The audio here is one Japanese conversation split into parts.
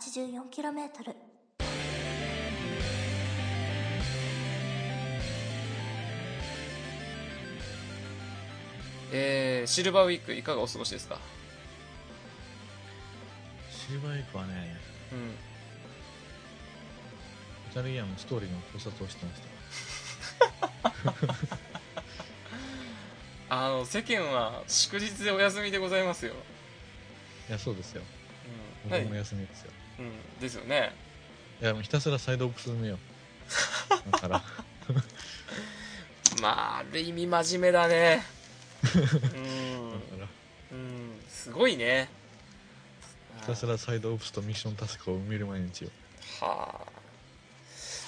84km えー、シルバーウィークいかがお過ごしですか？シルバーウィークはね、うんイタリアンのストーリーの考察をしてました。あの世間は祝日でお休みでございますよ、いや、そうですよ。うん、僕も何休みですよ。うん、ですよね。いや、もうひたすらサイドオプス見よう。だから、まあある意味真面目だね。うん、うん、すごいね。ひたすらサイドオプスとミッションタスクを見る毎日よ。はあ。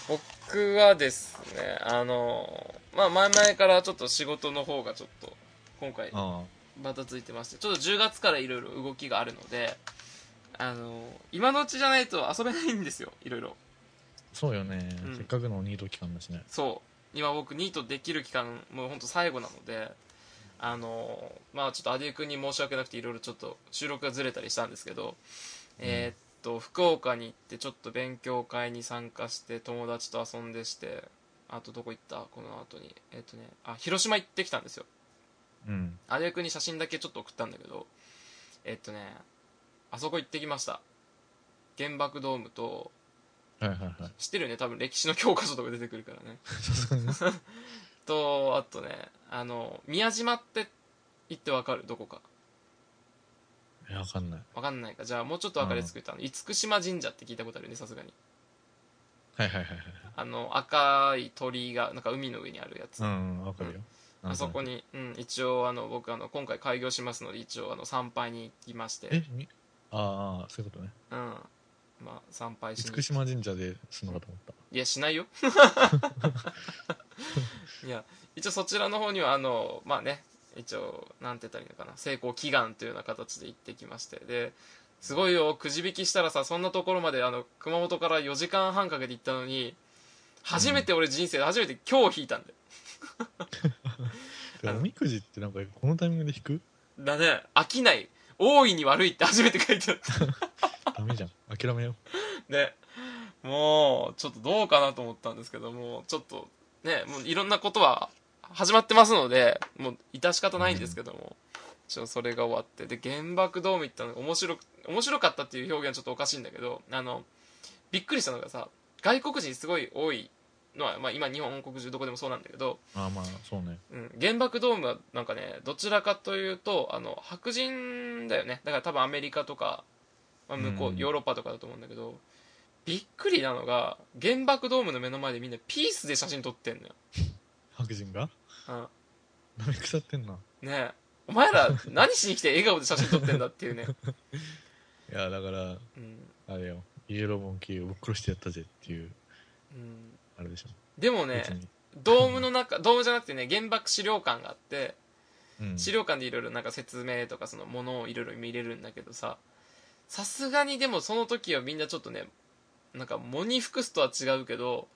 僕はですねあのまあ前々からちょっと仕事の方がちょっと今回あバタついてましてちょっと10月からいろいろ動きがあるのであの今のうちじゃないと遊べないんですよ。いろいろ。あ、そうよね、うん。せっかくのニート期間だしね。そう。今僕ニートできる期間もうほんと最後なのであのまあちょっとアディ君に申し訳なくていろいろちょっと収録がずれたりしたんですけど、えーっと福岡に行ってちょっと勉強会に参加して友達と遊んでしてあとどこ行った？この後に。えーっとねあ広島行ってきたんですよ。うん。アディ君に写真だけちょっと送ったんだけどえーっとねあそこ行ってきました。原爆ドームとはいはいはい。知ってるよね？多分歴史の教科書とか出てくるからね。とあとねあの宮島って言ってわかる？どこか。いや、わかんない。わかんないか。じゃあもうちょっと分かりやすく言ったの厳島神社って聞いたことあるよね？さすがに。はいはいはいはい。あの赤い鳥居がなんか海の上にあるやつ、うん、わかるよ。あそこに、うん、一応あの僕あの今回開業しますので一応あの参拝に行きまして。えみああ、そういうことね。うん。まあ参拝しに。厳島神社でするのかと思った。いやしないよ。いや一応そちらの方にはあのまあね一応なんて言ったらいいのかな。成功祈願というような形で行ってきまして。ですごいよくじ引きしたらさそんなところまであの熊本から4時間半かけて行ったのに初めて俺人生で初めて今日引いたんだよ。おみくじってなんかこのタイミングで引く？だね。飽きない大いに悪いって初めて書いてあった。ダメじゃん。諦めよでもうちょっとどうかなと思ったんですけどもちょっとねもういろんなことは始まってますのでもう致し方ないんですけども、ちょっとそれが終わって。で原爆ドーム行ったのが面白く面白かったっていう表現はちょっとおかしいんだけどあのびっくりしたのがさ外国人すごい多いのは、まあ、今日本国中どこでもそうなんだけど、う。ああ、まあ、そうね。うん、原爆ドームはなんかねどちらかというとあの白人だよね。だから多分アメリカとか、まあ、向こう、うん。ヨーロッパとかだと思うんだけどびっくりなのが原爆ドームの目の前でみんなピースで写真撮ってんのよ、白人が？うん、ダメ腐ってんな。ねえ。お前ら何しに来て笑顔で写真撮ってんだっていうね、いや、だから、うん。あれよ、イエローモンキーをぶっ殺してやったぜっていう、うん、あれでしょ。でもね別に。ドームの中 ドームじゃなくてね原爆資料館があってうん。資料館でいろいろなんか説明とかそのものをいろいろ見れるんだけどささすがにでもその時はみんなちょっとねなんか喪に服すとは違うけど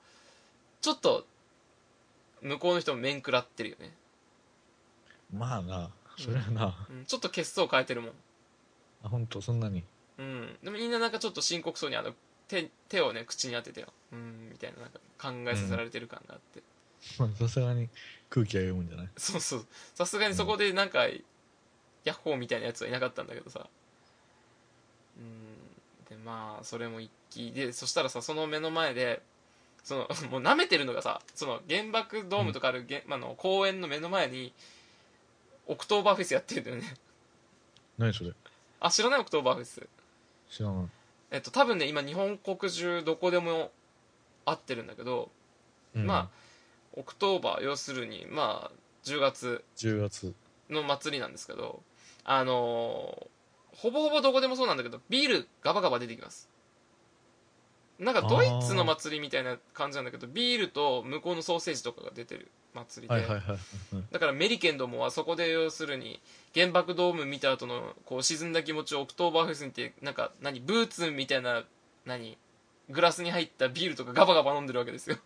ちょっと向こうの人も面食らってるよね、まあな、それはな、うん、ちょっと血相変えてるもんあ、ほんと、そんなに。うんでもみんななんかちょっと深刻そうにあの手手をね口に当ててよ。うんみたいななんか考えさせられてる感があって、まあ、さすがに空気は読むんじゃない？そうそう。さすがにそこでなんか、ヤッホーみたいなやつはいなかったんだけどさ。うんでまあそれも一気でそしたらさその目の前でその もう舐めてるのがさその原爆ドームとかある、げあの公園の目の前にオクトーバーフェスやってるんだよね。何それ？あ知らないオクトーバーフェス？知らない。えっと多分ね今日本国中どこでもやってるんだけど、うん。まあ October 要するにまあ10月。10月。の祭りなんですけどあのーほぼほぼどこでもそうなんだけどビールガバガバ出てきますなんかドイツの祭りみたいな感じなんだけどビールと向こうのソーセージとかが出てる祭りで、はいはいはいはい。だからメリケンどもはそこで要するに原爆ドーム見た後のこう沈んだ気持ちをオクトーバーフェスにってなんか何ブーツみたいな何グラスに入ったビールとかガバガバ飲んでるわけですよ。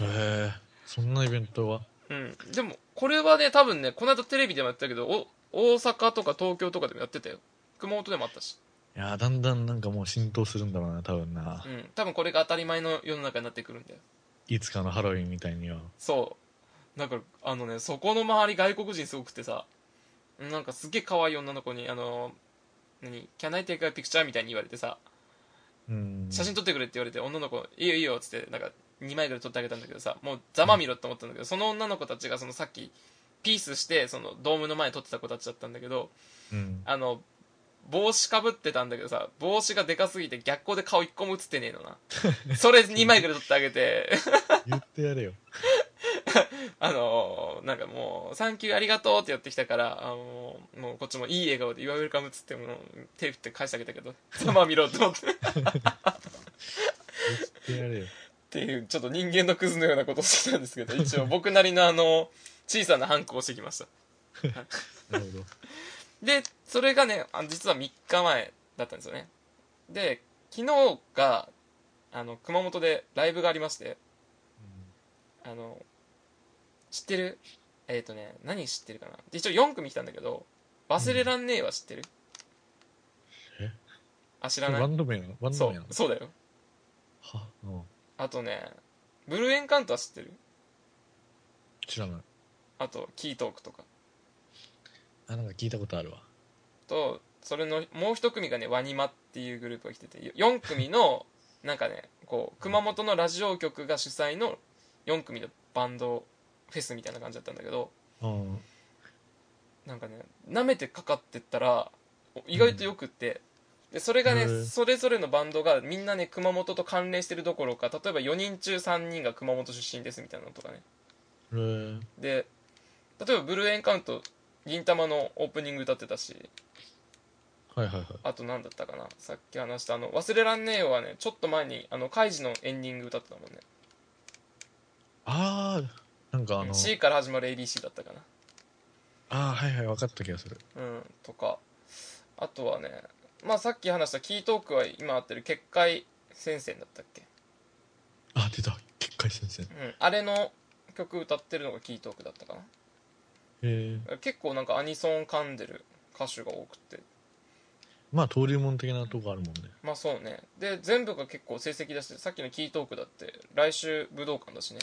へえ、そんなイベントは？うん、でもこれはね多分ねこの間テレビでもやったけどお大阪とか東京とかでもやってたよ。熊本でもあったしいやーだんだんなんかもう浸透するんだろうな多分な、うん。多分これが当たり前の世の中になってくるんだよ。いつかのハロウィンみたいには。そう。だからあのねそこの周り外国人すごくてさなんかすげえ可愛い女の子にあの何？Can I take a picture? みたいに言われてさうん。写真撮ってくれって言われて女の子いいよいいよっつってなんか2枚ぐらい撮ってあげたんだけどさもうざまみろって思ったんだけどその女の子たちがそのさっきピースしてそのドームの前に撮ってた子たちだったんだけどうん。あの帽子かぶってたんだけどさ帽子がでかすぎて逆光で顔一個も映ってねえのな。それ2枚ぐらい撮ってあげて。言ってやれよ。あのーなんかもう「サンキューありがとう」ってやってきたからあのーもうこっちもいい笑顔で「岩ウェルカム」っつってもう手振って返してあげたけど ざまみろって思って。っ言ってやれよ。ていうちょっと人間のクズのようなことをしてたんですけど一応僕なりのあの小さな反抗をしてきました。なるほどでそれがねあの実は3日前だったんですよね。で昨日があの熊本でライブがありましてあの知ってる？えっ、とね何知ってるかな？一応4組来たんだけど「忘れらんねえ」は知ってる、えあ知らない？バンド名なの？バンドそ名なの？うそうだよ。はうん。あとねブルーエンカウントは知ってる？知らない。あとキートークとかあなんか聞いたことあるわ。とそれのもう一組がねワニマっていうグループが来てて4組の なんかねこう熊本のラジオ局が主催の4組のバンドフェスみたいな感じだったんだけどうん。なんかね舐めてかかってったら意外とよくって、でそれがねそれぞれのバンドがみんなね熊本と関連してるどころか例えば4人中3人が熊本出身ですみたいなのとかね。へー。で例えばブルーエンカウント銀玉のオープニング歌ってたし。はいはいはい。あと何だったかな。さっき話したあの「忘れらんねえよ」はねちょっと前にあのカイジのエンディング歌ってたもんね。ああなんかあの C から始まる ABC だったかな。ああはいはい分かった気がする。うんとか。あとはねまあさっき話したキートークは今あってる結界戦線だったっけ。あ出た。結界先生へうんあれの曲歌ってるのがキートークだったか結構なんかアニソン噛んでる歌手が多くて。まあ登竜門的なとこあるもんね。まあそうね。で全部が結構成績出してさっきのキートークだって来週武道館だしね。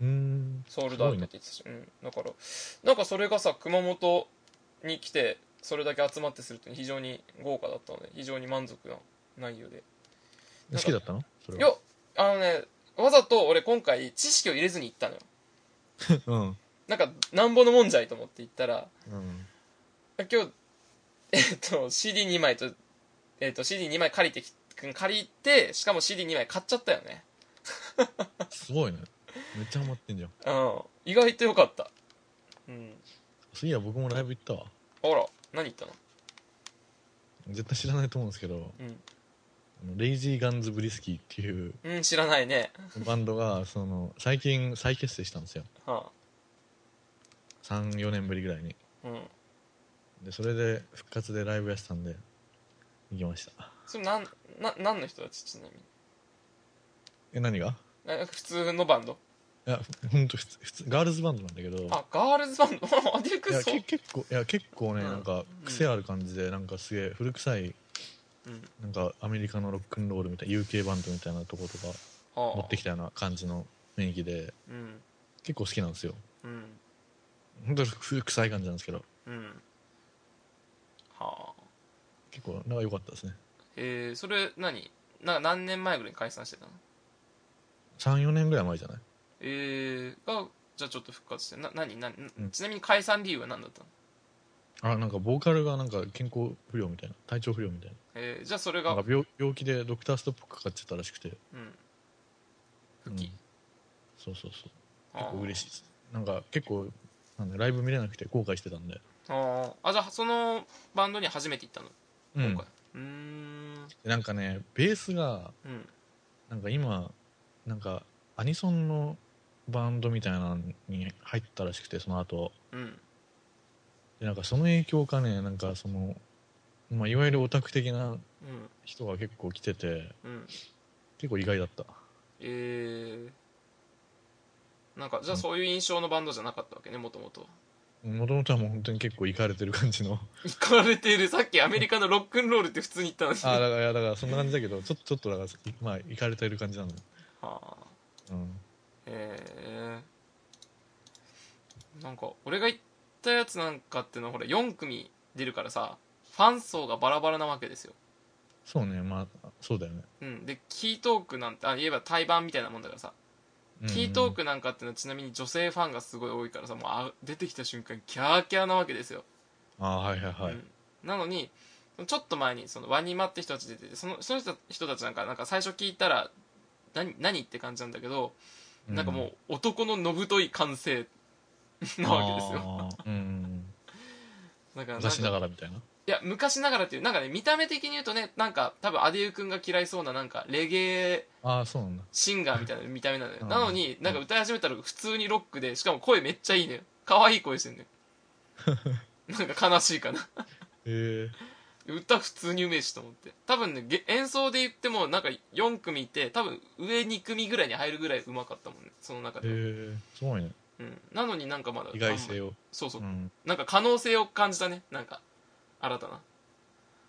うーん。ソールドアウトって言ってたし、うん、だからなんかそれがさ熊本に来てそれだけ集まってするって非常に豪華だったので非常に満足な内容で。好きだったの？それいやあのねわざと俺今回知識を入れずに行ったのよ。うんうんなんかなんぼのもんじゃいと思って行ったら今日 えっと CD2 枚と,、えっと CD2 枚借りてき借りてしかも CD2 枚買っちゃったよね。すごいね。めっちゃハマってんじゃん。うん。意外とよかった。うん。そういや僕もライブ行ったわ。あら何行ったの？絶対知らないと思うんですけどうん、あのレイジーガンズ・ブリスキーっていううん、知らないね。バンドがその最近再結成したんですよ。は34年ぶりぐらいに。あうん。でそれで復活でライブやってたんで行きました。それなんな何の人たちちなみにえ何が？え普通のバンド？いやほんと普通普通ガールズバンドなんだけど。あガールズバンド？あディレクいやそうけ結構いや結構ね、うん。なんか癖ある感じでなんかすげえ古臭いうん。なんかアメリカのロックンロールみたいな UK バンドみたいなとことかはあ。持ってきたような感じの雰囲気でうん。結構好きなんですよ。うん本当に古臭い感じなんですけど。うん。はあ。結構なんか良かったですね。えー、それ何？な何年前ぐらいに解散してたの？34年ぐらい前じゃない？えー、がじゃあちょっと復活してな何何、うん。ちなみに解散理由は何だったの？あなんかボーカルがなんか健康不良みたいな体調不良みたいえー、じゃあそれがななんか病病気でドクターストップかかってたらしくて。うん。復帰、うんそうそうそう。あ。結構嬉しいです。なんか結構なんだライブ見れなくて後悔してたんで。あー。あじゃあそのバンドに初めて行ったの？うん。今回。うーん。なんかねベースがうん。なんか今なんかアニソンのバンドみたいなのに入ったらしくてその後。うん。でなんかその影響かねなんかその、まあ、いわゆるオタク的なうん。人が結構来ててうん。結構意外だった。えー、なんかじゃあそういう印象のバンドじゃなかったわけねもともともともとはもう本当に結構いかれてる感じの。行かれている。さっきアメリカのロックンロールって普通に言ったのに。ああだからだからそんな感じだけどちょっとちょっとだからいまあいかれてる感じなの。はあ。うん。へえ。なんか俺が言ったやつなんかっていうのはほら4組出るからさファン層がバラバラなわけですよ。そうねまあそうだよね、うん。でキートークなんてあ言えば対バンみたいなもんだからさ。うんキートークなんかっていうのはちなみに女性ファンがすごい多いからさもうあ出てきた瞬間キャーキャーなわけですよ、ああはいはいはい、うん。なのにちょっと前にそのワニマって人たち出ててそのその人人たちなんかなんか最初聞いたら何何って感じなんだけど、なんかもう男ののぶとい感性なわけですよ。ようんうん。だからなんか昔ながらみたいないや昔ながらっていうなんかね見た目的に言うとねなんか多分アデュー君が嫌いそうななんかレゲエああそうなんだ。シンガーみたいな見た目なのよ。うん。なのになんか歌い始めたら普通にロックでしかも声めっちゃいいのよ。可愛い声してんのよ。なんか悲しいかな。へえ。歌普通にうめえしと思って。多分ねげ演奏で言ってもなんか4組いて多分上2組ぐらいに入るぐらいうまかったもんね。その中では、へえすごいね。うん、なのになんかまだ意外性を。そうそう、うん。なんか可能性を感じたね。なんか新たな。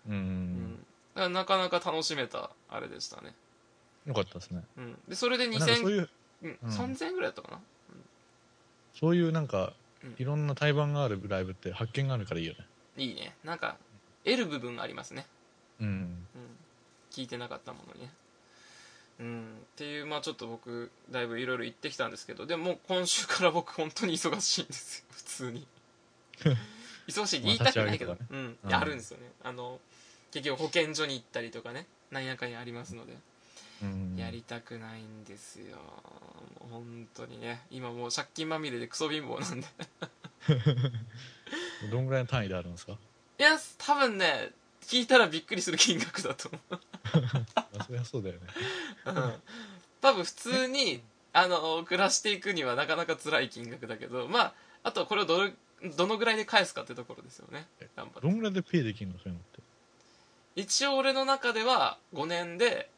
うん、うん、だからなかなか楽しめたあれでしたね、よかったですね。うん、でそれでなんかそう2000、いううん。うん。3000円ぐらいだったかな。そういうなんかうん。いろんな対バンがあるライブって発見があるからいいよね。いいね。なんか得る部分がありますね、うん。うん、聞いてなかったものにね。うん。っていうまあちょっと僕だいぶいろいろ言ってきたんですけどでももう今週から僕本当に忙しいんですよ。普通に 忙しいって言いたくないけど、うん、あるんですよね。あの結局保健所に行ったりとかねなんやかんやありますので、うん。やりたくないんですよ。もう本当にね。今もう借金まみれでクソ貧乏なんで。どんぐらいの単位であるんですか？いや多分ね聞いたらびっくりする金額だと思う。あそりゃそうだよね。うん。多分普通にあの暮らしていくにはなかなか辛い金額だけどまああとはこれをどれどのぐらいで返すかってところですよね。頑張どんぐらいでペイできるのそういうのって？一応俺の中では5年で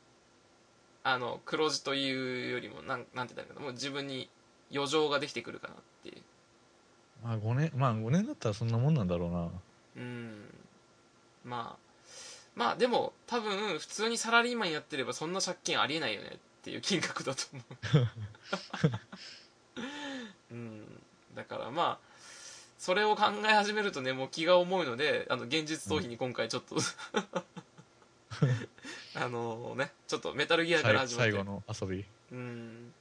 あの黒字というよりもなんなんて言ったらいいのかな。もう自分に余剰ができてくるかなっていう。まあ5年まあ5年だったらそんなもんなんだろうな。うん。まあまあでも多分普通にサラリーマンやってればそんな借金ありえないよねっていう金額だと思う。うん。だからまあそれを考え始めるとねもう気が重いのであの現実逃避に今回ちょっと、あのねちょっとメタルギアから始まって。最最後の遊び。うん。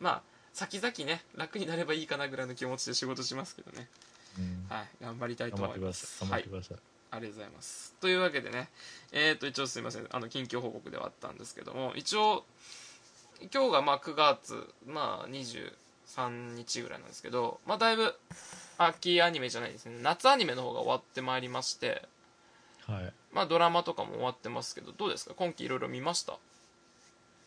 まあ先々ね楽になればいいかなぐらいの気持ちで仕事しますけどね。うん。はい頑張りたいと思います。頑張ってください、ありがとうございます。というわけでね、えー、と一応すいません、あの近況報告ではあったんですけども、一応、今日がまあ9月、まあ、23日ぐらいなんですけど、まあ、だいぶ秋アニメじゃないですね、夏アニメの方が終わってまいりまして、はい。まあ、ドラマとかも終わってますけど、どうですか、今期いろいろ見ました？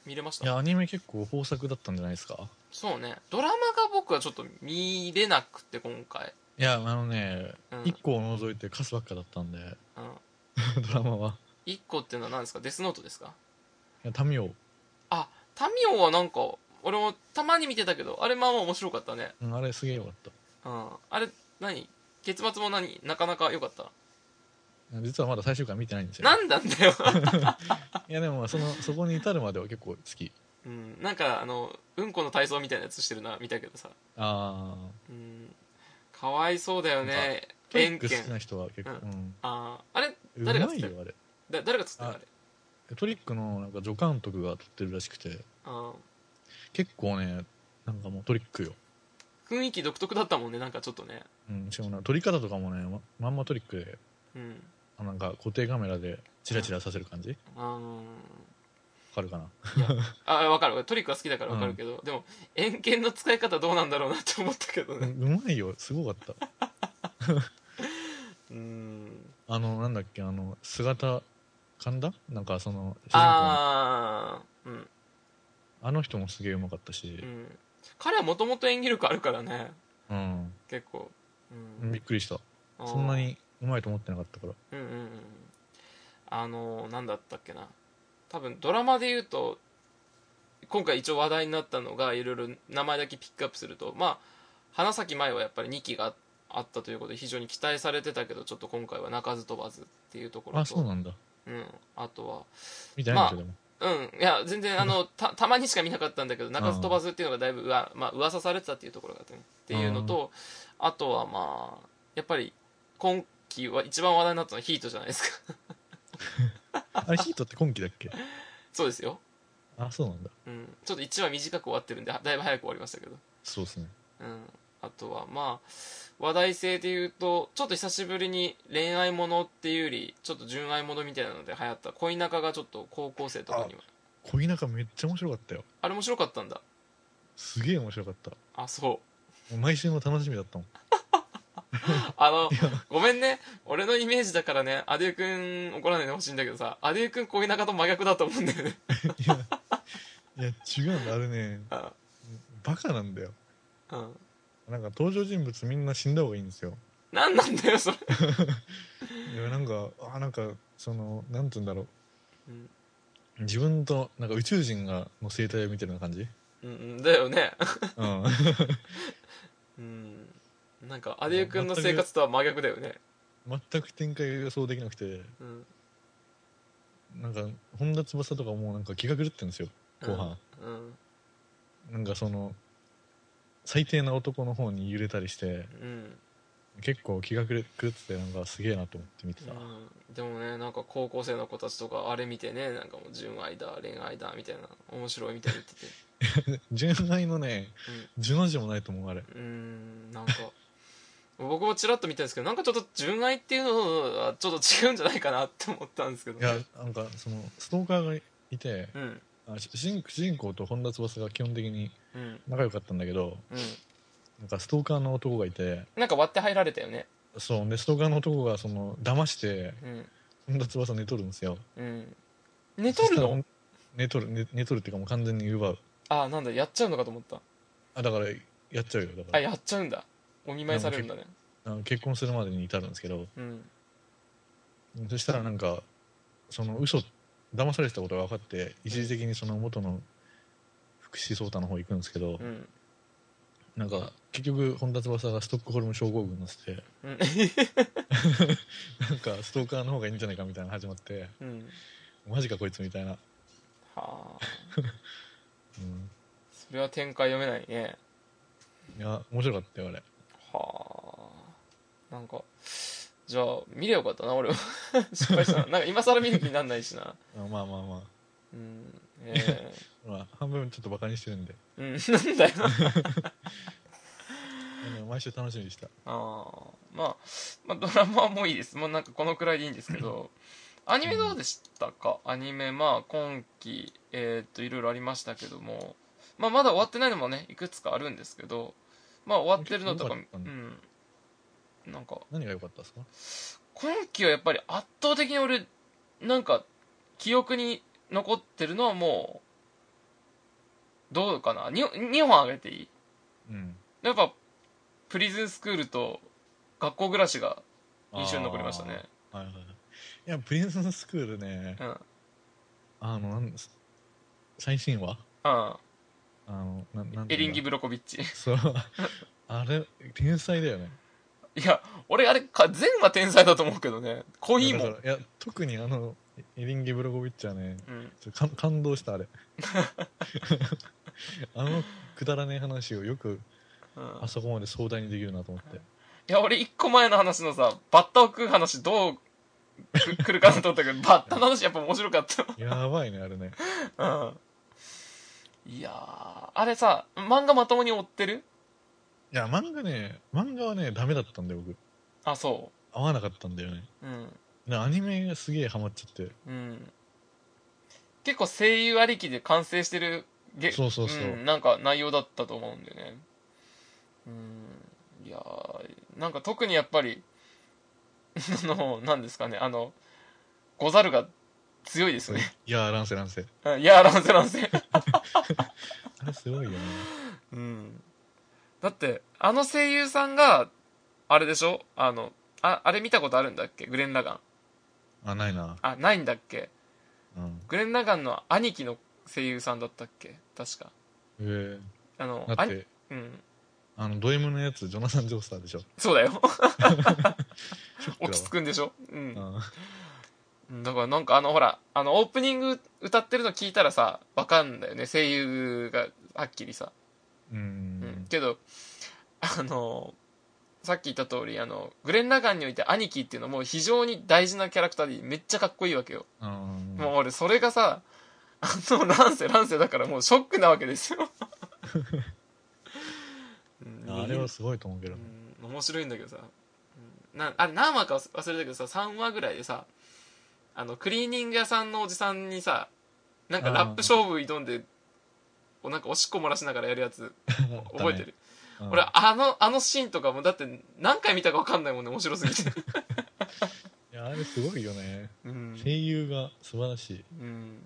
見れました？いやアニメ結構豊作だったんじゃないですか？そうね、ドラマが僕はちょっと見れなくて、今回。いやあのね、うん。1個を除いてカスばっかだったんで。うん、ドラマは。1個っていうのは何ですか、デスノートですか？いやタミオ。あタミオンはなんか俺もたまに見てたけどあれまあまあ面白かったね。うんあれすげえよかったうん。あれ何？結末も何？なかなか良かった？実はまだ最終回見てないんですよ。なんなんだよ、いやでもそのそこに至るまでは結構好き。うん、なんかあのうんこの体操みたいなやつしてるな見たけどさ。あうん。かわいそうだよね。あトリク好きな人は結構、ううん。あー。あれ？う誰が作ってる？あれ。だ誰が作ってるのあれ？トリックのなんか助監督が撮ってるらしくて。あー。結構ねなんかもうトリックよ、雰囲気独特だったもんねなんかちょっわかるうん、しかもな撮り方とかもねままんまトリックでうん。あなんか固定カメラでチラチラさせる感じ？わあー。かるかな？あ分かる。トリックは好きだから分かるけど、でも円券の使い方どうなんだろうなって思ったけどうね。うまいよ。すごかった。うん。あのなんだっけあの姿神田？なんかその主人公の。ああうん。あの人もすげえうまかったし。うん彼はもともと演技力あるからね。うん、結構、うん。びっくりした。そんなにうまいと思ってなかったから。うんうんうん。あのー、なんだったっけな。多分ドラマで言うと今回一応話題になったのがいろいろ名前だけピックアップすると。まあ花咲舞はやっぱり2期があったということで非常に期待されてたけどちょっと今回は鳴かず飛ばずっていうところと。あそうなんだ。うん、あとは見てないんだけども、うん。いや全然あの たたまにしか見なかったんだけど鳴かず飛ばずっていうのがだいぶうわ、まあ噂されてたっていうところがあってねっていうのとあとはまあやっぱり今期は一番話題になったのはヒートじゃないですか。あれヒートって今期だっけ？そうですよ、あそうなんだ。うん、ちょっと1話短く終わってるんでだいぶ早く終わりましたけど。そうですね。うん、あとはまあ話題性で言うとちょっと久しぶりに恋愛ものっていうよりちょっと純愛ものみたいなので流行った。恋仲がちょっと高校生とかには。恋仲めっちゃ面白かったよ。あれ面白かったんだ。すげえ面白かった。もあそう。う毎週の楽しみだったもん。あのごめんね。俺のイメージだからね。アデュー君怒らないでほしいんだけどさ。アデュー君恋仲と真逆だと思うんだよね。いやいや違うんだ。あれねあ バカなんだよ。うんなんか登場人物みんな死んだ方がいいんですよ。何なんだよそれ、いやなんかあなんかそのなんて言うんだろう。ん。う自分となんか宇宙人がの生態を見てるような感じ？うんうん、だよね。うん。うん。なんかアデュー君の生活とは真逆だよね。全く展開が予想できなくて。うん。なんか本田翼とかもうなんか気が狂ってるんですよ後半、うん。なんかその最低な男の方に揺れたりしてうん。結構気が狂っててなんかすげえなと思って見てた、うん。でもねなんか高校生の子たちとかあれ見てねなんかもう純愛だ恋愛だみたいな面白いみたいに言ってて。純愛のね純の字もないと思うあれ。うんうんなんか。僕もちらっと見たんですけどなんかちょっと純愛っていうのはちょっと違うんじゃないかなって思ったんですけどいやなんかそのストーカーがいてうんあ主人主人公と本田翼が基本的にうん。仲良かったんだけどうん。なんかストーカーの男がいてなんか割って入られたよね。そうでストーカーの男がその騙してうん。本田翼寝取るんですよ。うん。寝とるの？寝取る寝寝取るっていうかもう完全に奪うあなんだやっちゃうのかと思った。あだからやっちゃうよだから。あやっちゃうんだ。お見舞いされるんだね。あの結婚するまでに至るんですけど。うん。そしたらなんかその嘘騙されてたことが分かって一時的にその元の福士蒼太の方行くんですけど、うん。なんか結局本田翼がストックホルム症候群になっててうん。なんかストーカーの方がいいんじゃないかみたいなの始まってうん。マジかこいつみたいな、はあ。うん、それは展開読めないね。いや面白かったよあれ。はあ。なんかじゃあ見ればよかったな俺は。失敗したな。なんか今更見る気になんないしな。あまあまあまうんえあ、まあ、半分ちょっとバカにしてるんで。えうんなんだよ。でも毎週楽しみでした。あー。まあまあドラマはもういいです。もうなんかこのくらいでいいんですけど。アニメどうでしたか？アニメまあ今期えーっといろいろありましたけども。まあまだ終わってないのもねいくつかあるんですけど。まあ終わってるのとかうんなんか何が良かったですか？今期はやっぱり圧倒的に俺なんか記憶に残ってるのはもうどうかな？2, 2本あげていい？うん。やっぱプリズンスクールと学校暮らしが印象に残りましたね。はいはいはい。いやプリンススクールねうん。うんあのなん最新話？あのななんエリンギ・ブブロコビッチ。そう。あれ天才だよねいや俺あれか全話天才だと思うけどね。濃いもん。だからいや特にあのエリンギ・ブロコビッチはねうん。ちょ感感動したあれ。あのくだらねえ話をよくうん。あそこまで壮大にできるなと思って。いや俺一個前の話のさバッタを食う話どうく来るかなと思ったけど バッタの話やっぱ面白かった。やばいねあれね。うん。いやーあれさ漫画まともに追ってるいや漫画ね漫画はねダメだったんだよ僕。あそ合わなかったんだよね。ううん。でアニメがすげえハマっちゃって。うん。結構声優ありきで完成してるげそうそうそう。んなんか内容だったと思うんだよね。うん。いやーなんか特にやっぱり あの何ですかねあのゴザルが強いですね。いやー乱世乱世。うんいやーランセランセあれすごいよね。うんだってあの声優さんがあれでしょ？あのああれ見たことあるんだっけ？グレン・ラガン。あないな。あないんだっけ？うん。グレン・ラガンの兄貴の声優さんだったっけ？確か。へえ。あのだって兄うん。あのド M のやつジョナサン・ジョースターでしょ？そうだよ。落ち着くんでしょ？うん。だわだからなんかあのほらあのオープニング歌ってるの聞いたらさわかんだよね。声優がはっきりさ、うんけどあのさっき言った通りあのグレン・ラガンにおいて兄貴っていうのも非常に大事なキャラクターでめっちゃかっこいいわけよ、うんもう俺それがさあの乱世乱世だからもうショックなわけですよ、う んあれはすごいと思うけどね。うん。面白いんだけどさ、うん。なあれ何話か忘れたけどさ3話ぐらいでさあのクリーニング屋さんのおじさんにさなんかラップ勝負挑んでこうなんかおしっこ漏らしながらやるやつ。覚えてる、うん。俺あのあのシーンとかもだって何回見たか分かんないもんね面白すぎて。いやあれすごいよね。うん、声優が素晴らしい。うん、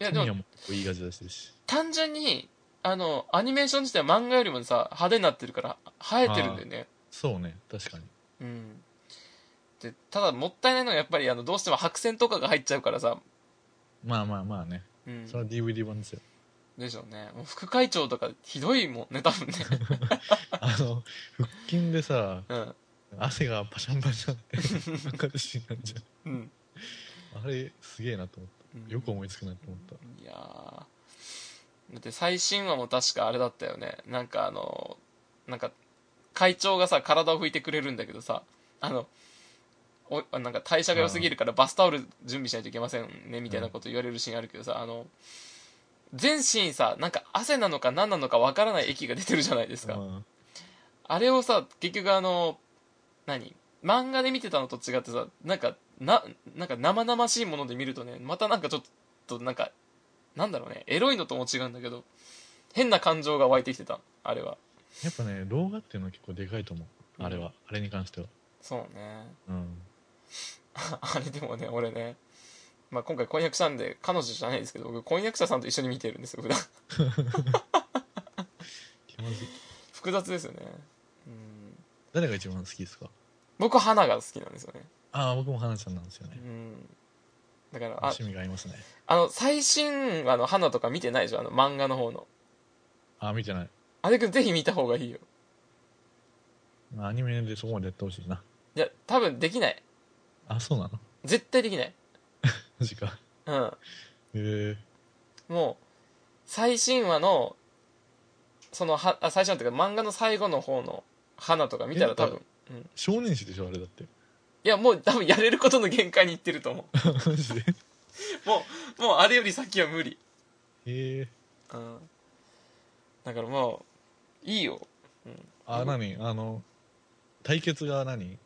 いやでもいい味出してるし。単純にあのアニメーション自体は漫画よりもさ派手になってるから生えてるんだよね。そうね。確かに。うん。でただもったいないのはやっぱりあのどうしても白線とかが入っちゃうからさ、まあまあまあね。うん。それは DVD 版ですよでしょうね。もう副会長とかひどいもんね多分ね。あの腹筋でさうん。汗がパシャンパシャンってかかるシーンなんじうん。ゃんあれすげえなと思った。よく思いつくなと思った。いやー。だって最新話も確かあれだったよね。なんかあのなんか会長がさ体を拭いてくれるんだけどさあのおなんか代謝が良すぎるからバスタオル準備しないといけませんねみたいなこと言われるシーンあるけどさあの全シーンさなんか汗なのか何なのかわからない液が出てるじゃないですか。うん。あれをさ結局あの何？漫画で見てたのと違ってさなんかななんか生々しいもので見るとねまたなんかちょっとなんかなんだろうね。エロいのとも違うんだけど変な感情が湧いてきてたあれは。やっぱね動画っていうのは結構でかいと思う。あれは。あれに関しては。そうね。うん。あれでもね俺ねまあ今回婚約したんで彼女じゃないですけど僕婚約者さんと一緒に見てるんですよ普段。気まずい。複雑ですよね。うん。誰が一番好きですか？僕花が好きなんですよね。ああ僕も花ちゃんなんですよね。うん。だからあ趣味が合いますね。あの最新話の花とか見てないでしょ？あの漫画の方の。ああ見てない。あれくんぜひ見た方がいいよ。アニメでそこまでやってほしいな。いや多分できない。あそうなの？絶対できない マジか。うん。へえ。もう最新話のそのはあ最新話っていうか漫画の最後の方の花とか見たら多分うん、い少年誌でしょあれだって。やもう多分やれることの限界にいってると思 マジで？う もうもうあれより先は無理。へえ。うん。だからもういいよ。あ何？あの対決が何？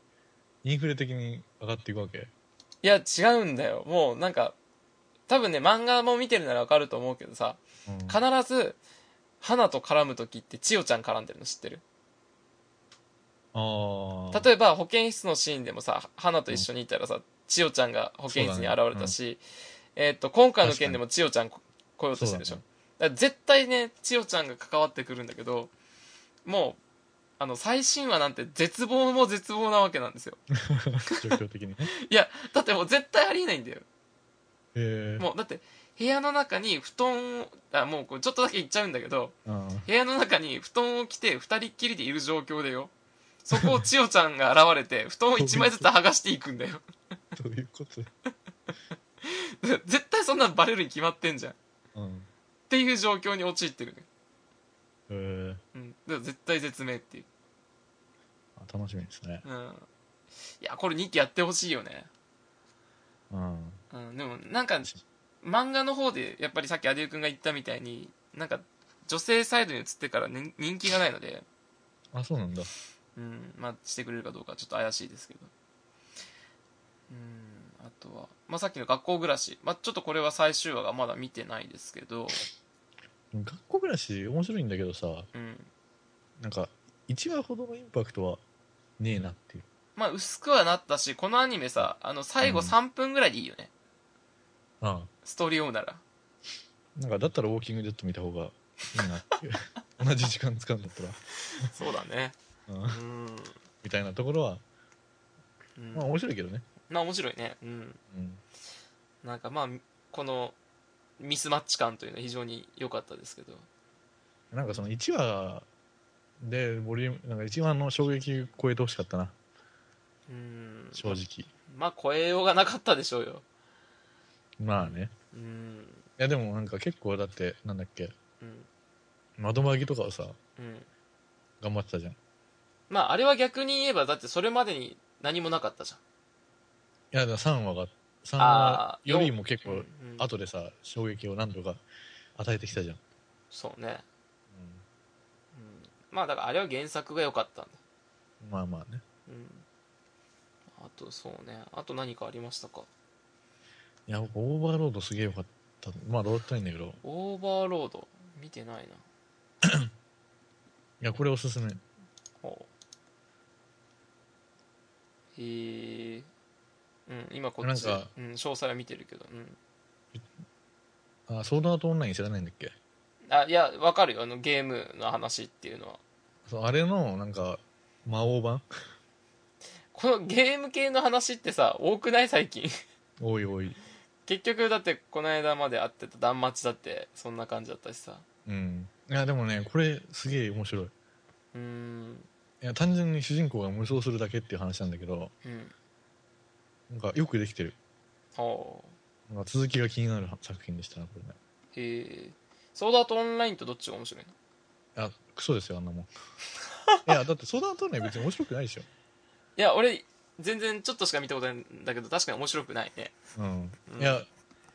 インフレ的に上がっていくわけ？いや違うんだよ。もうなんか多分ね漫画も見てるならわかると思うけどさうん。必ず花と絡む時って千代ちゃん絡んでるの知ってる？例えば保健室のシーンでもさ花と一緒にいたらさ千代ちゃんが保健室に現れたし、えーっと今回の件でも千代ちゃんこ来ようとしてるでしょ、だから絶対ね千代ちゃんが関わってくるんだけどもうあの最新話なんて絶望も絶望なわけなんですよ。状況的にね。いやだってもう絶対ありえないんだよ。へえ。もうだって部屋の中に布団をあもうこれちょっとだけ言っちゃうんだけどうん。部屋の中に布団を着て二人っきりでいる状況でよ。そこを千代ちゃんが現れて 布団を一枚ずつ剥がしていくんだよ。どういうこと？絶対そんなんバレるに決まってんじゃん。っうん。ていう状況に陥ってるね、へえうん、だから絶対絶命っていう、あ楽しみですね。うん、いやこれ2期やってほしいよね、うん。うん、でもなんか漫画の方でやっぱりさっきアデュー君が言ったみたいになんか女性サイドに移ってから、ね、人気がないので、あそうなんだ。うん。まあ、してくれるかどうかちょっと怪しいですけど。うん。あとは、まあ、さっきの学校暮らし、まあ、ちょっとこれは最終話がまだ見てないですけど、学校暮らし面白いんだけどさうん、なんか1話ほどのインパクトはねえなっていう。まあ薄くはなったしこのアニメさあの最後うん。3分ぐらいでいいよね、あストーリーを追うなら。あなんかだったらウォーキングデッド見た方がいいなっていう。同じ時間使うんだったら、そうだね。うん。うん、みたいなところはうん。まあ面白いけどね。まあ面白いね。うん。うん。なんかまあこのミスマッチ感というのは非常に良かったですけど。なんかその1話でボリュームなんか一番の衝撃超えてほしかったな。うん。正直。まあ超えようがなかったでしょうよ。まあね。うん。いやでもなんか結構だってなんだっけ、うん、窓紛とかはさ、うん、頑張ってたじゃん。まああれは逆に言えばだってそれまでに何もなかったじゃん。いやだも3話があっ3よりも結構後でさ、衝撃を何度か与えてきたじゃん。そうね、うん、まあだからあれは原作が良かったんだ。まあまあね。うん。あとそうね。あと何かありましたか？いや僕オーバーロードすげえ良かった。まあロードないんだけど。オーバーロード？見てないな。いやこれおすすめ。ほうへえー。うん今こっち。うん、詳細は見てるけど。うん。あソードアートオンライン知らないんだっけ？あいやわかるよ。あのゲームの話っていうのは。そうあれのなんか魔王版？このゲーム系の話ってさ多くない最近？おいおい。結局だってこの間まで会ってた断末だってそんな感じだったしさ。うん。いやでもねこれすげえ面白い。うーん。いや単純に主人公が無双するだけっていう話なんだけどうんなんかよくできてる。ほなんか続きが気になる作品でしたねこれね。うへえ。ソードアートオンラインとどっちが面白いの？あクソですよあんなもん。いやだってソードアートオンライン別に面白くないでしょ。いや俺全然ちょっとしか見たことないんだけど確かに面白くないね。うん、うん。いや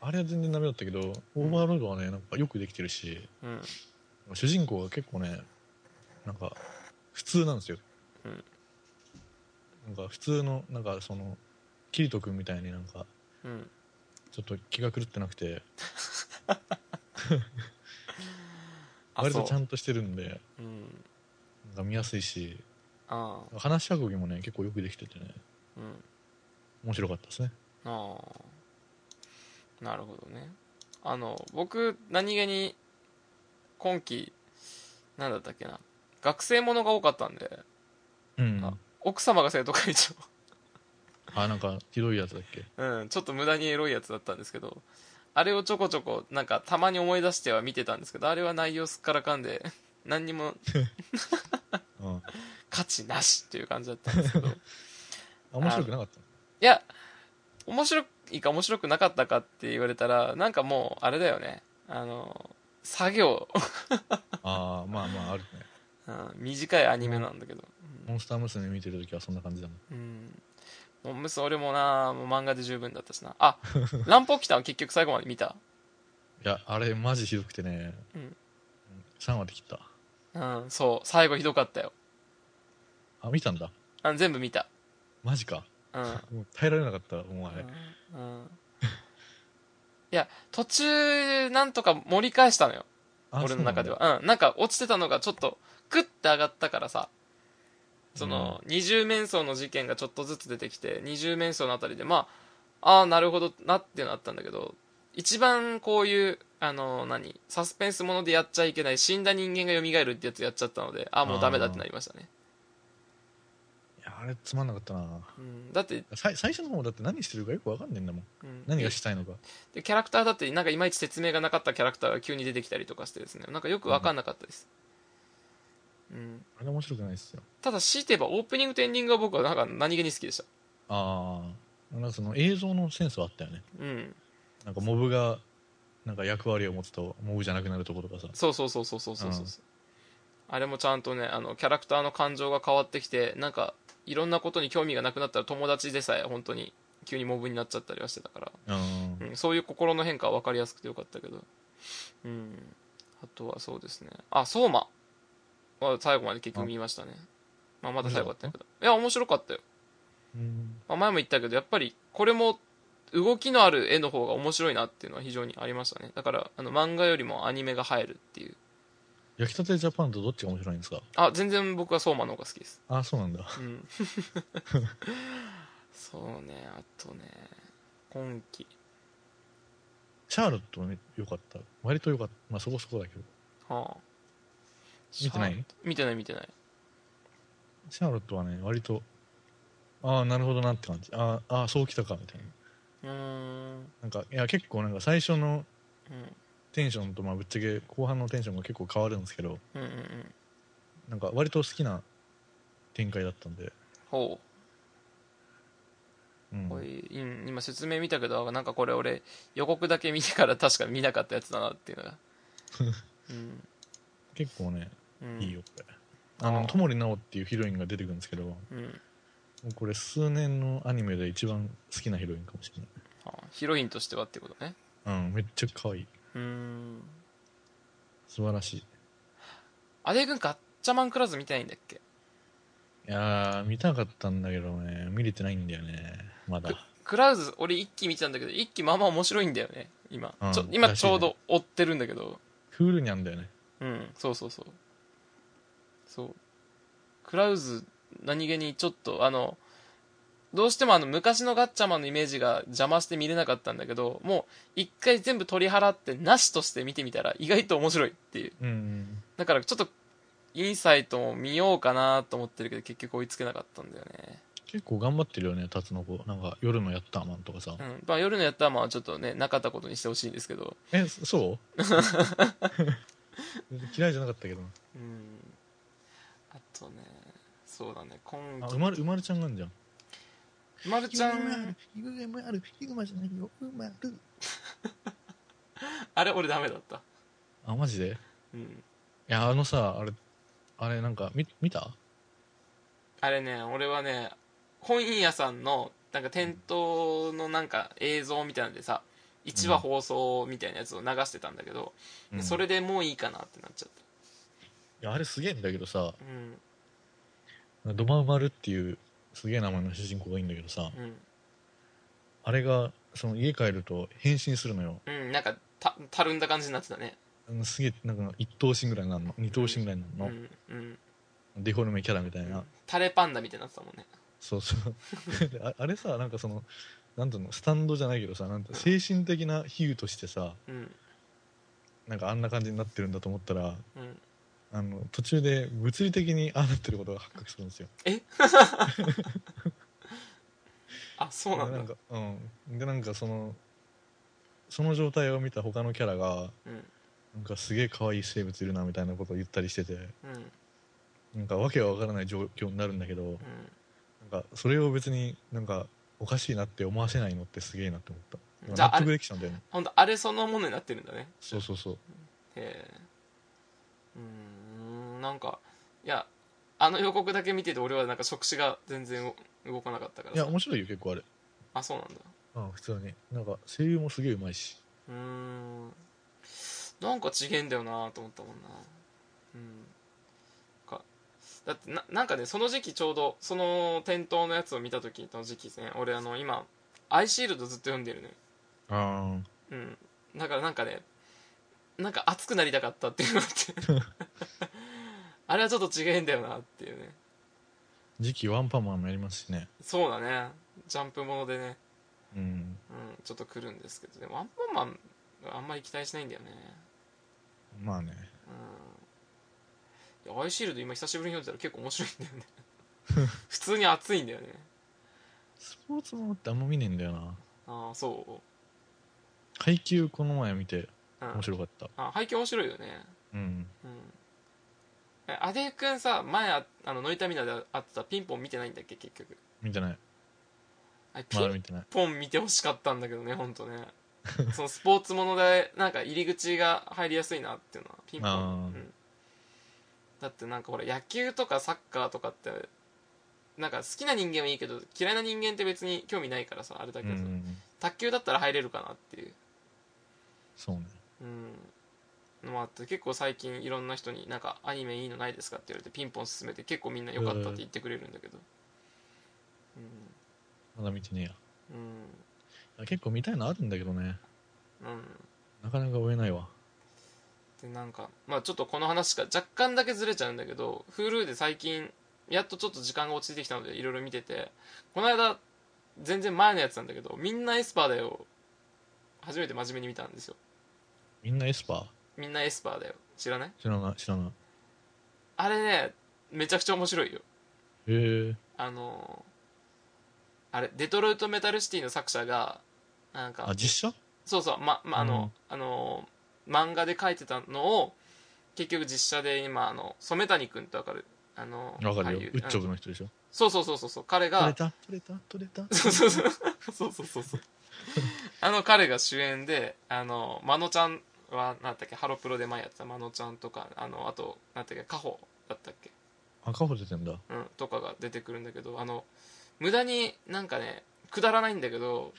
あれは全然ダメだったけどオーバーロードはねなんかよくできてるしうん。主人公が結構ねなんか普通なんですよ、うん。なんか普通のなんかそのキリト君みたいになんかうん。ちょっと気が狂ってなくて。あ割とちゃそんとしてるんでううん。なんか見やすいし話し運びもね結構よくできててね。うん。面白かったですね。ああ。なるほどね。あの僕何気に今期なんだったっけな。学生ものが多かったんで、うん。あ奥様が生徒会長あなんかひどいやつだっけ？うんちょっと無駄にエロいやつだったんですけどあれをちょこちょこなんかたまに思い出しては見てたんですけどあれは内容すっからかんで 何にも うん。価値なしっていう感じだったんですけど。面白くなかったや面白いか面白くなかったかって言われたらなんかもうあれだよね。あの作業。ああまあまああるね。うん短いアニメなんだけど、モンスター娘。見てる時はそんな感じだもん。うん、もうむそれもなもう漫画で十分だったしな。あ乱歩来たは結局最後まで見た？いやあれマジひどくてね、うん。3話で切った。うんそう。最後ひどかったよ。あ見たんだ。あ全部見た。マジか。うん。もう耐えられなかったもうあれ、うんうん。いや途中なんとか盛り返したのよ。あ俺の中でそううんなんか落ちてたのがちょっとグッて上がったからさその、二重面相の事件がちょっとずつ出てきて二重面相のあたりでまあああなるほどなっていうのあったんだけど一番こういうあの何サスペンスものでやっちゃいけない死んだ人間が蘇るってやつやっちゃったのでああもうダメだってなりましたね、いやあれつまんなかったな。うん、だって、さい最初の方だって何してるかよくわかんねえんだもん。うん。何がしたいのか。でキャラクターだってなんかいまいち説明がなかったキャラクターが急に出てきたりとかしてですね。なんかよく分かんなかったです、うん、あれ面白くないっすよ。ただ強いて言えばオープニングとエンディングは僕はなんか何気に好きでした。ああなんかその映像のセンスはあったよね。うん。なんかモブがなんか役割を持つとモブじゃなくなるところとかさ。そうそうそうそうそうそうそうあれもちゃんとねあのキャラクターの感情が変わってきてなんかいろんなことに興味がなくなったら友達でさえ本当に急にモブになっちゃったりはしてたから、うん。うん、そういう心の変化は分かりやすくてよかったけど。うん。あとはそうですね。あ相馬は最後まで結局見ましたね。まあまだ最後だったけど。いや面白かったよ、うん。まあ、前も言ったけどやっぱりこれも動きのある絵の方が面白いなっていうのは非常にありましたね。だからあの漫画よりもアニメが入るっていう。焼きたてジャパンとどっちが面白いんですか？あ全然僕は相馬の方が好きです。あそうなんだ。うん。そうねあとね今期。シャーロットもよかった。割とよかった。まあそこそこだけど。はあ見てない？見てない見てない。シャーロットはね割とああなるほどなって感じ。あーあーそうきたかみたいな。うーん。なんかいや結構なんか最初のうん。テンションとまあぶっちゃけ後半のテンションが結構変わるんですけどうんうんなんか割と好きな展開だったんで、ほう。ん。うこれうん今説明見たけどなんかこれ俺予告だけ見てから確か見なかったやつだなっていうのが。うん、結構ね、うん、いいよこれあのあー友利直っていうヒロインが出てくるんですけどもうん。うこれ数年のアニメで一番好きなヒロインかもしれない。あヒロインとしてはってことね。うんめっちゃ可愛い。うーん。素晴らしい。アデ君ガッチャマンクラズ見てないんだっけ？いやー見たかったんだけどね。見れてないんだよね。まだ。クラウズ俺一期見てたんだけど一期まあまあ面白いんだよね今、うんちょ今ちょうど追ってるんだけど。フールにあんだよね。うんそうそうそうそう。クラウズ何気にちょっとあのどうしてもあの昔のガッチャマンのイメージが邪魔して見れなかったんだけどもう一回全部取り払ってなしとして見てみたら意外と面白いっていう。うんだからちょっとインサイトも見ようかなと思ってるけど結局追いつけなかったんだよね。結構頑張ってるよねタツノコなんか夜のヤッターマンとかさ、うん。まあ、夜のやったらまあちょっとねなかったことにしてほしいんですけど。えそう？嫌いじゃなかったけどな。うん。あとねそうだね今あ期うまるうまるちゃんがあんじゃん。まるちゃん。ヒグマるヒグマじゃないようまる。あれ俺ダメだった。あマジで？いうん。やあのさあれあれなんか見見た？あれね俺はね本屋さんのなんか店頭のなんか映像みたいなんでさ1話放送みたいなやつを流してたんだけど、うん。それでもういいかなってなっちゃっいやあれすげえんだけどさ。ドマウマルっていうすげえ名前の主人公がいいんだけどさ。うん。あれがその家帰ると変身するのよ。うんなんかたたるんだ感じになってたね。すげえなんか一頭身ぐらいになるの。二頭身ぐらいになるの、うんうん。デフォルメキャラみたいな、タレパンダみたいになってたもんね。そうそう。あれさなんかそのなんていうのスタンドじゃないけどさなんて精神的な比喩としてさうん。なんかあんな感じになってるんだと思ったらうんあの途中で物理的にああなってることが発覚するんですよ。あそうなんだ。でかうん。でなんかそのその状態を見た他のキャラがうん。なんかすげえ可愛い生物いるなみたいなことを言ったりしててうん。なんかわけがわからない状況になるんだけどうん。なんかそれを別になんかおかしいなって思わせないのってすげえなって思った。じゃあ納得できちゃうんだよね。ほんとあれそのものになってるんだね。そうそうそう。へえうーんなんかいやあの予告だけ見てて俺はなんか触手が全然動かなかったからさ。いや面白いよ結構あれ。あそうなんだ。あ普通に。なんか声優もすげえうまいし。うーん。なんか違えんだよなと思ったもんな。うん。かだってななんかねその時期ちょうどその店頭のやつを見た時の時期ですね。俺あの今アイシールドずっと読んでるのよ。あうん。だからなんかねなんか熱くなりたかったっていうのって あれはちょっと違えんだよなっていうね。次期ワンパンマンもやりますしね。そうだね。ジャンプものでね、うん。うん、ちょっと来るんですけど。でもアンパンマンあんまり期待しないんだよね。まあね。うん。いやアイシールド今久しぶりに読んでたら結構面白いんだよね。普通に熱いんだよね。スポーツものってあんま見ねえんだよな。ああそ配球この前見てう、うん、面白かった。あ背景面白いよね。うん。うん。えアデくんさ前ああのノイタミナで会ってたピンポン見てないんだっけ結局。見てない。あれピンまだ見てない。ポン見てほしかったんだけどね本当ね。そのスポーツものでなんか入り口が入りやすいなっていうのはピンポン、あー。うん、だってなんかほら野球とかサッカーとかってなんか好きな人間はいいけど嫌いな人間って別に興味ないからさあれだうけどさ、ん。卓球だったら入れるかなっていう。そうね。うんのもあって結構最近いろんな人になんかアニメいいのないですかって言われてピンポン勧めて結構みんな良かったって言ってくれるんだけど。まだ見てねえや。うん。あ結構見たいのあるんだけどね。うん。うんなかなか追えないわ。でなんかまあちょっとこの話が若干だけずれちゃうんだけど Hulu で最近やっとちょっと時間が落ちてきたのでいろいろ見ててこの間全然前のやつなんだけどみんなエスパーだよ。初めて真面目に見たんですよ。みんなエスパー？みんなエスパーだよ。知らない？知らない。知らない。あれねめちゃくちゃ面白いよ。へえ。あのあれデトロイト・メタル・シティの作者がなんかあ実写？そうそう。ま、まあの、あの漫画で書いてたのを結局実写で今あの染谷君ってわかる？あのわかるよ。ウッチョブの人でしょ？そうそうそうそうそう。彼が取れた？取れた？取れた？そうそうそうそう。そうそうそうあの彼が主演であのまのちゃんは何だったっけハロプロで前やってたまのちゃんとかあのあと何だったっけカホだったっけ？赤穂出てんだ。うんとかが出てくるんだけどあの無駄になんかねくだらないんだけど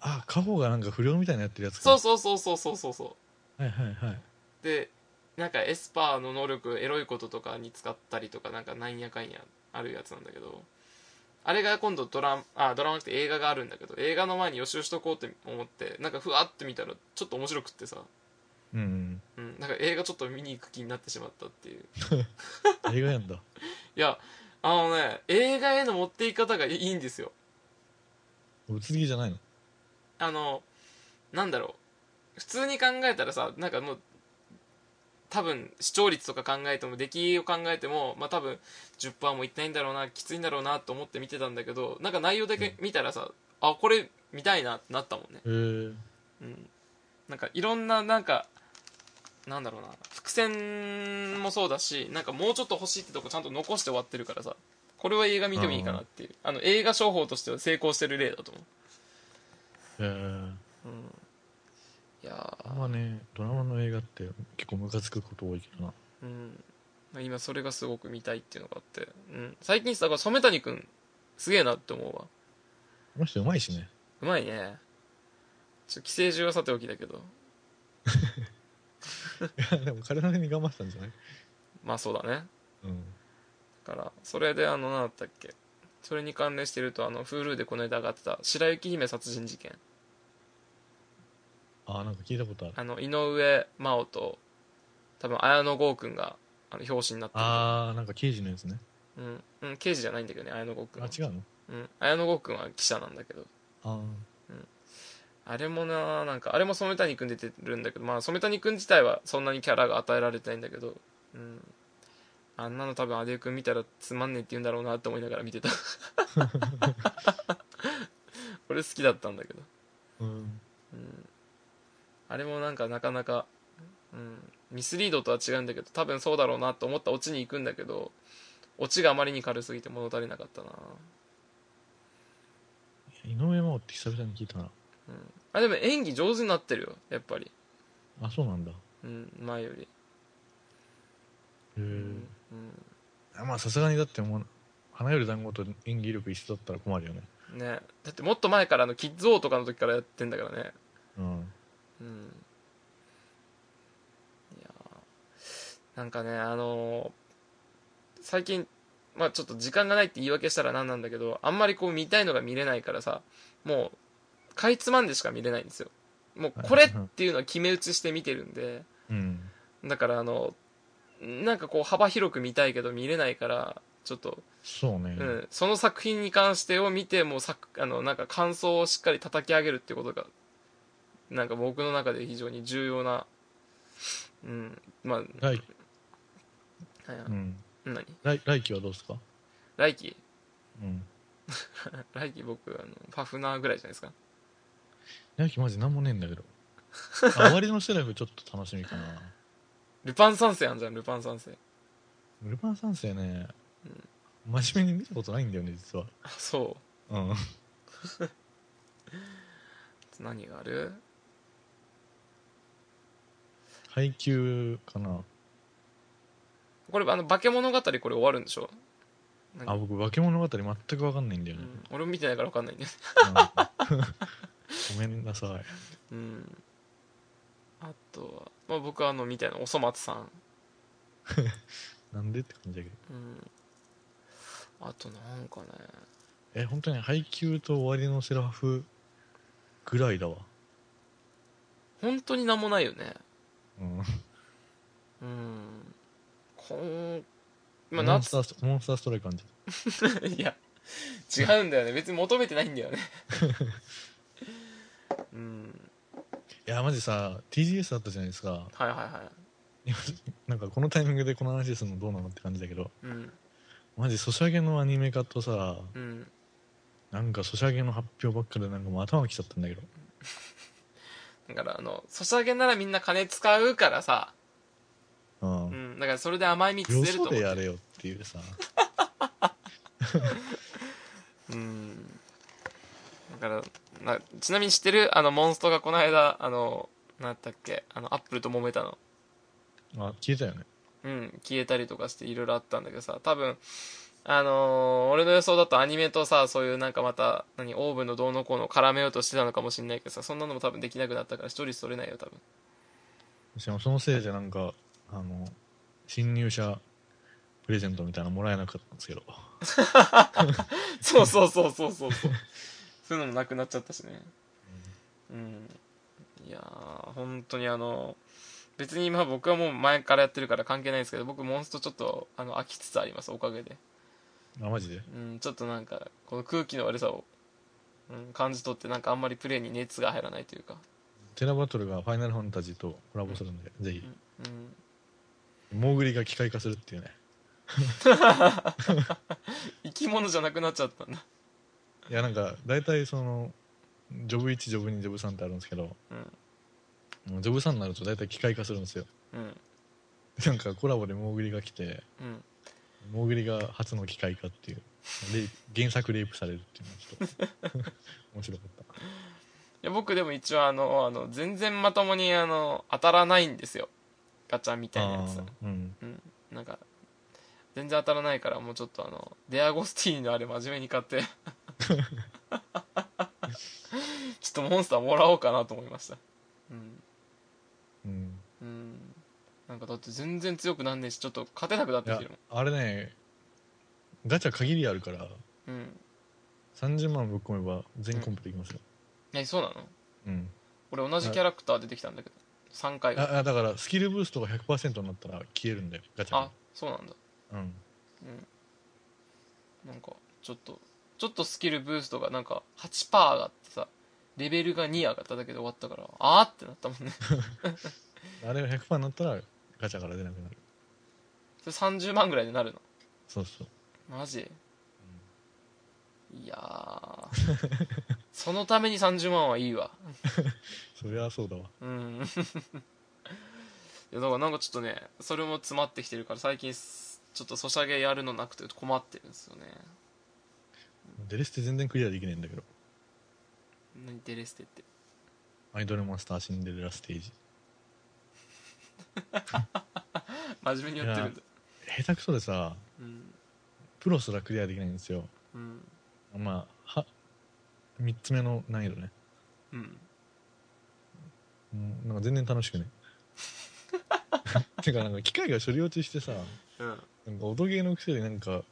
あカホがなんか不良みたいなやってるやつか。そうそうそうそうそうそうそう。はいはいはい。でなんかエスパーの能力エロいこととかに使ったりとかなんかなんやかんやあるやつなんだけどあれが今度ドラあドラマなくて映画があるんだけど映画の前に予習しとこうって思ってなんかふわって見たらちょっと面白くってさ、うんうん、なんか映画ちょっと見に行く気になってしまったっていう。映画やんだ。いやあのね映画への持っていき方がいいんですよ。ぶつ切りじゃないの？あのなんだろう。普通に考えたらさなんかもう多分視聴率とか考えても出来を考えてもまあ多分10%もいってないんだろうなきついんだろうなと思って見てたんだけどなんか内容だけ見たらさ、あこれ見たいなってなったもんね。へえうん。なんかいろんななんかなんだろうな。伏線もそうだしなんかもうちょっと欲しいってとこちゃんと残して終わってるからさ。これは映画見てもいいかなっていう。あの映画商法としては成功してる例だと思う。へえうん。いやー。あんまねドラマの映画って結構ムカつくこと多いけどな。うん、今それがすごく見たいっていうのがあって、うん、最近さだから染谷君すげえなって思うわ。この人うまいしね。うまいね。ちょ寄生獣はさておきだけど い やでも彼なりに頑張ってたんじゃない？まあそうだね。うん。だからそれであの何だったっけ？それに関連してるとあの Hulu でこの間上がってた白雪姫殺人事件。あなんか聞いたことある。あの井上真央と多分綾野剛君があの表紙になってる。あーなんか刑事のやつね。うん、うん、刑事じゃないんだけどね綾野剛君は。あ違うの？うん、綾野剛君は記者なんだけど。ああれもななんかあれも染谷君出てるんだけどまあ染谷君自体はそんなにキャラが与えられてないんだけどうん。あんなの多分アデュー君見たらつまんねえって言うんだろうなって思いながら見てた。俺好きだったんだけど、ーうん。うん、あれもなんかなかなか、うん、ミスリードとは違うんだけど多分そうだろうなと思ったオチに行くんだけどオチがあまりに軽すぎて物足りなかったな、井上真央って久々に聞いたなうん、あでも演技上手になってるよやっぱり、あそうなんだ。へうん、前より。え。うん。まあさすがにだってもう花より団子と演技力一緒だったら困るよね。ね。だってもっと前からあのキッズ王とかの時からやってんだからね。うん。うん。いやー。なんかねあのー最近まあちょっと時間がないって言い訳したらなんなんだけどあんまりこう見たいのが見れないからさもうかいつまんでしか見れないんですよ。もうこれっていうのは決め打ちして見てるんで。うん。だからあのなんかこう幅広く見たいけど見れないからちょっとそうね、うん、その作品に関してを見てもうさあのなんか感想をしっかり叩き上げるっていうことがなんか僕の中で非常に重要なうん。まあ、はい来はい。うん。何？来来期はどうですか？来期うん。来期僕あのパフナーぐらいじゃないですか来期マジなんもねえんだけどあ終わりのセラフちょっと楽しみかなルパン三世あんじゃんルパン三世ルパン三世ね、真面目に見たことないんだよね実はそううん何がある配給かなこれあの化け物語これ終わるんでしょ、あ僕化け物語全く分かんないんだよね、うん、俺も見てないから分かんないんだよねごめんなさい。うん。あとは、まあ、僕はあのみたいなおそ松さん。なんでって感じだけど。うん。あとなんかね。え本当に配給と終わりのセラフぐらいだわ。本当になんもないよね。うん。うん。こんまあモン夏スターモンスターストライク感じ いや違うんだよね。別に求めてないんだよね うん。いやマジさ TGS あったじゃないですか。はいはいはい。なんかこのタイミングでこの話するのどうなのって感じだけど。うん。マジソシャゲのアニメ化とさうん。なんかソシャゲの発表ばっかでなんかもう頭がきちゃったんだけど。だからあのソシャゲならみんな金使うからさ。うん。うん、だからそれで甘い蜜よ出ると思って。そでやれよっていうさ。うん。だからなちなみに知ってるあのモンストがこの間あのなんだっけあのアップルと揉めたの。あ消えたよね。うん消えたりとかしていろいろあったんだけどさ多分あのー俺の予想だとアニメとさそういうなんかまた何オーブンのどうのこうの絡めようとしてたのかもしれないけどさそんなのも多分できなくなったから視聴率取れないよ多分。しかもそのせいでなんかあの新入社プレゼントみたいなのもらえなかったんですけど。そうそうそうそうそうそうそういうのもなくなっちゃったしね。うん。いやー本当にあの別に今僕はもう前からやってるから関係ないんですけど僕モンストちょっとあの飽きつつありますおかげで。あマジで？うんちょっとなんかこの空気の悪さを、うん、感じ取ってなんかあんまりプレイに熱が入らないというか。テラバトルがファイナルファンタジーとコラボするんで、ぜひ。うん。モーグリが機械化するっていうね。生き物じゃなくなっちゃったんだいやなんか大体そのジョブ1ジョブ2ジョブ3ってあるんですけどジョブ3になると大体機械化するんですよ。うん。なんかコラボでモーグリが来てうん。モーグリが初の機械化っていう。レイ原作レイプされるっていうのはちょっと 面白かった。いや僕でも一応あのあの全然まともにあの当たらないんですよ。ガチャみたいなやつ。あーうん。うん。なんか全然当たらないからもうちょっとあのデアゴスティーニのあれ真面目に買って。ちょっとモンスターもらおうかなと思いました。うん。うん。うん。なんかだって全然強くなんねえしちょっと勝てなくなってきてるあれねガチャ限りあるからうん。30万ぶっ込めば全コンプできますよ。えそうなの？うん、俺同じキャラクター出てきたんだけど3回。ああだからスキルブーストが100%になったら消えるんだよガチャあがそうなんだうん。うん。なんかちょっとちょっとスキルブーストがなんか8%上がってさレベルが2上がっただけで終わったからあーってなったもんね。あれが100%になったらガチャから出なくなる。それ30万ぐらいでなるの？そうそう。マジ、いやー。そのために30万はいいわ。そりゃそうだわ。うん。いやだからなんかちょっとねそれも詰まってきてるから最近すちょっとソシャゲやるのなくて困ってるんですよね。デレステ全然クリアできないんだけど。何デレステって？アイドルマスターシンデレラステージ。真面目にやってるんだ。下手くそでさうん。プロすらクリアできないんですよ。うん。まあは3つ目の難易度ね。うん。うん。なんか全然楽しくね。てかなんか機械が処理落ちしてさうんなんか音ゲーのくせでなんか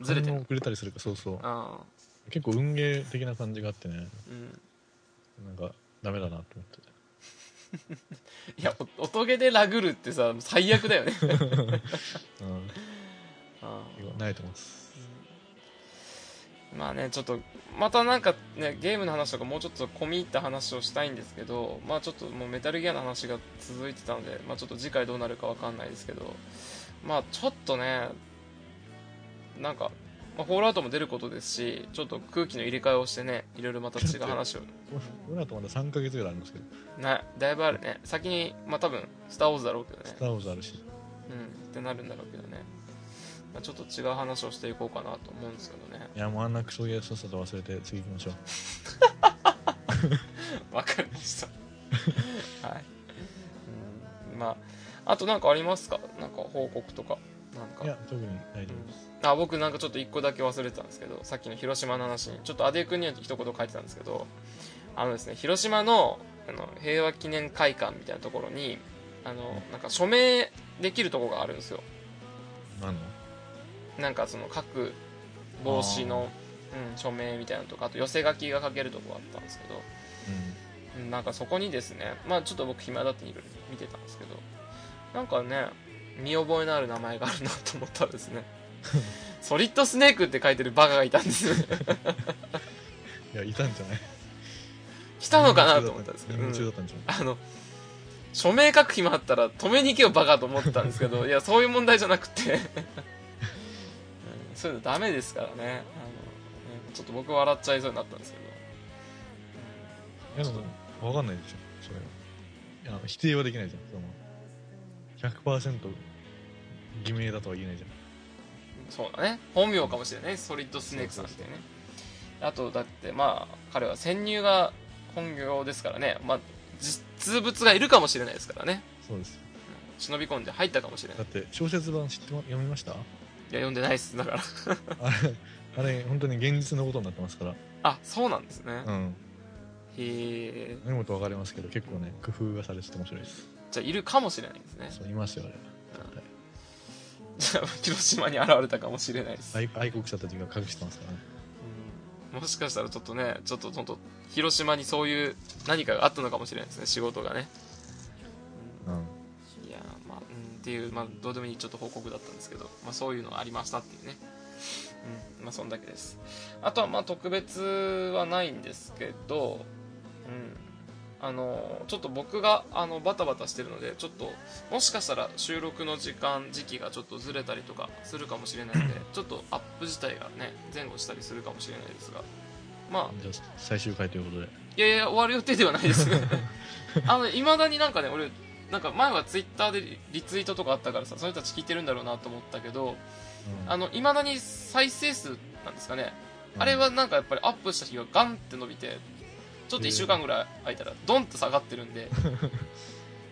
ずれて遅れたりするか。らそうそう。結構運ゲー的な感じがあってね。うん。なんかダメだなと思って。いやお音ゲーでラグるってさ最悪だよね。うん。あ慣れてます。あまあねちょっとまたなんかねゲームの話とかもうちょっと込み入った話をしたいんですけどまあちょっともうメタルギアの話が続いてたのでまあちょっと次回どうなるかわかんないですけどまあちょっとねなんか、まあ、ホールアウトも出ることですしちょっと空気の入れ替えをしてねいろいろまた違う話を。俺らとまだ3ヶ月ぐらいあるんですけど。ねだいぶあるね。先にまあ多分スター・ウォーズだろうけどね。スター・ウォーズあるし。うんってなるんだろうけどね、まあ、ちょっと違う話をしていこうかなと思うんですけどね。いやもうあんなクソゲーさっさと忘れて次行きましょう。わかりました。はい、うん、まああと何かありますか？なんか報告とか。なんか。いや特に大丈夫です。あ僕なんかちょっと1個だけ忘れてたんですけどさっきの広島の話に。ちょっとアデ君には一言書いてたんですけどあのですね広島のあの平和記念会館みたいなところにあのなんか署名できるところがあるんですよ。何の？なんかその各帽子の、うん、署名みたいなのとかあと寄せ書きが書けるとこがあったんですけどうん。うんなんかそこにですねまあちょっと僕暇だって見てたんですけどなんかね見覚えのある名前があるなと思ったらですね。ソリッドスネークって書いてるバカがいたんです。いやいたんじゃない？来たのかなと思ったんですけど、任うん。あの署名書く暇あったら止めに行けよバカと思ったんですけど いやそういう問題じゃなくて、うんそういうのダメですからね。あのねちょっと僕笑っちゃいそうになったんですけど。いや分かんないでしょそれは。いや否定はできないじゃん100%偽名だとは言えないじゃん。そうだね。本名かもしれないソリッドスネークさんってね。あとだってまあ彼は潜入が本業ですからね。まあ実物がいるかもしれないですからね。そうです。忍び込んで入ったかもしれない。だって小説版知ってま読みました？いや読んでないっす。だから。あれあれ本当に現実のことになってますから。あそうなんですね、うん。へえ読むと分かりますけど結構ね工夫がされてて面白いですじゃあいるかもしれないですね。そういますよあれじゃあ広島に現れたかもしれないです、愛愛国者たちが隠してますからね。うん。もしかしたらちょっとねちょっと本当広島にそういう何かがあったのかもしれないですね仕事がね。うん。いやーまあ、うん、っていう、まあ、どうでもいいちょっと報告だったんですけど、まあ、そういうのがありましたっていうね。うん、まあ、そんだけです。あとは、まあ、特別はないんですけど、うん、あの、ちょっと僕が、あの、バタバタしてるので、ちょっと、もしかしたら収録の時間、時期がちょっとずれたりとかするかもしれないので、ちょっとアップ自体がね、前後したりするかもしれないですが、まあ、じゃあ最終回ということでいやいや、終わる予定ではないです。あの、いまだになんかね、俺、なんか前はツイッターでリリツイートとかあったからさ、その人たち聞いてるんだろうなと思ったけど、うんあの、いまだに再生数なんですかね。うんあれはなんかやっぱりアップした日がガンって伸びて、ちょっと1週間ぐらい空いたらドンって下がってるんで、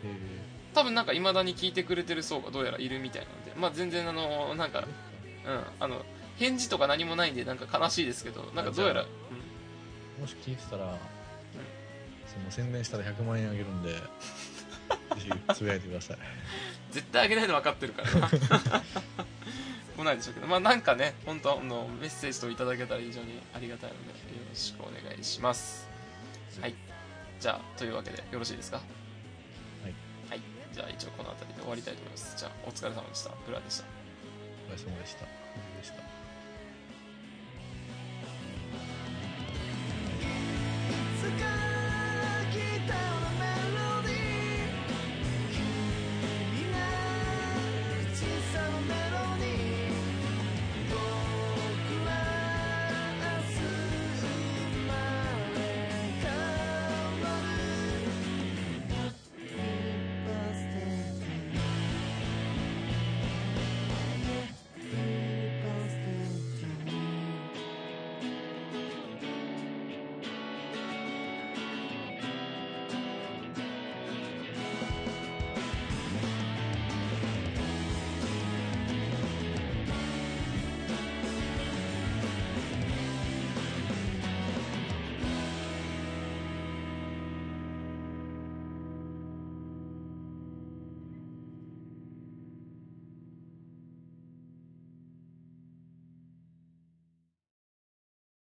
え多分なんかいまだに聞いてくれてる層がどうやらいるみたいなので、まあ全然あの、なんか、うん、あの、返事とか何もないんでなんか悲しいですけど、なんかどうやら、あーもし聞いてたら、その宣伝したら100万円あげるんでぜひつぶやいてください。絶対あげないの分かってるからな。来ないでしょうけど。まあなんかね本当あのメッセージといただけたら非常にありがたいのでよろしくお願いしますはい。じゃあというわけでよろしいですか？はい。はい。じゃあ一応この辺りで終わりたいと思います。じゃあお疲れ様でした。ブラでした。お疲れ様でした藤井でした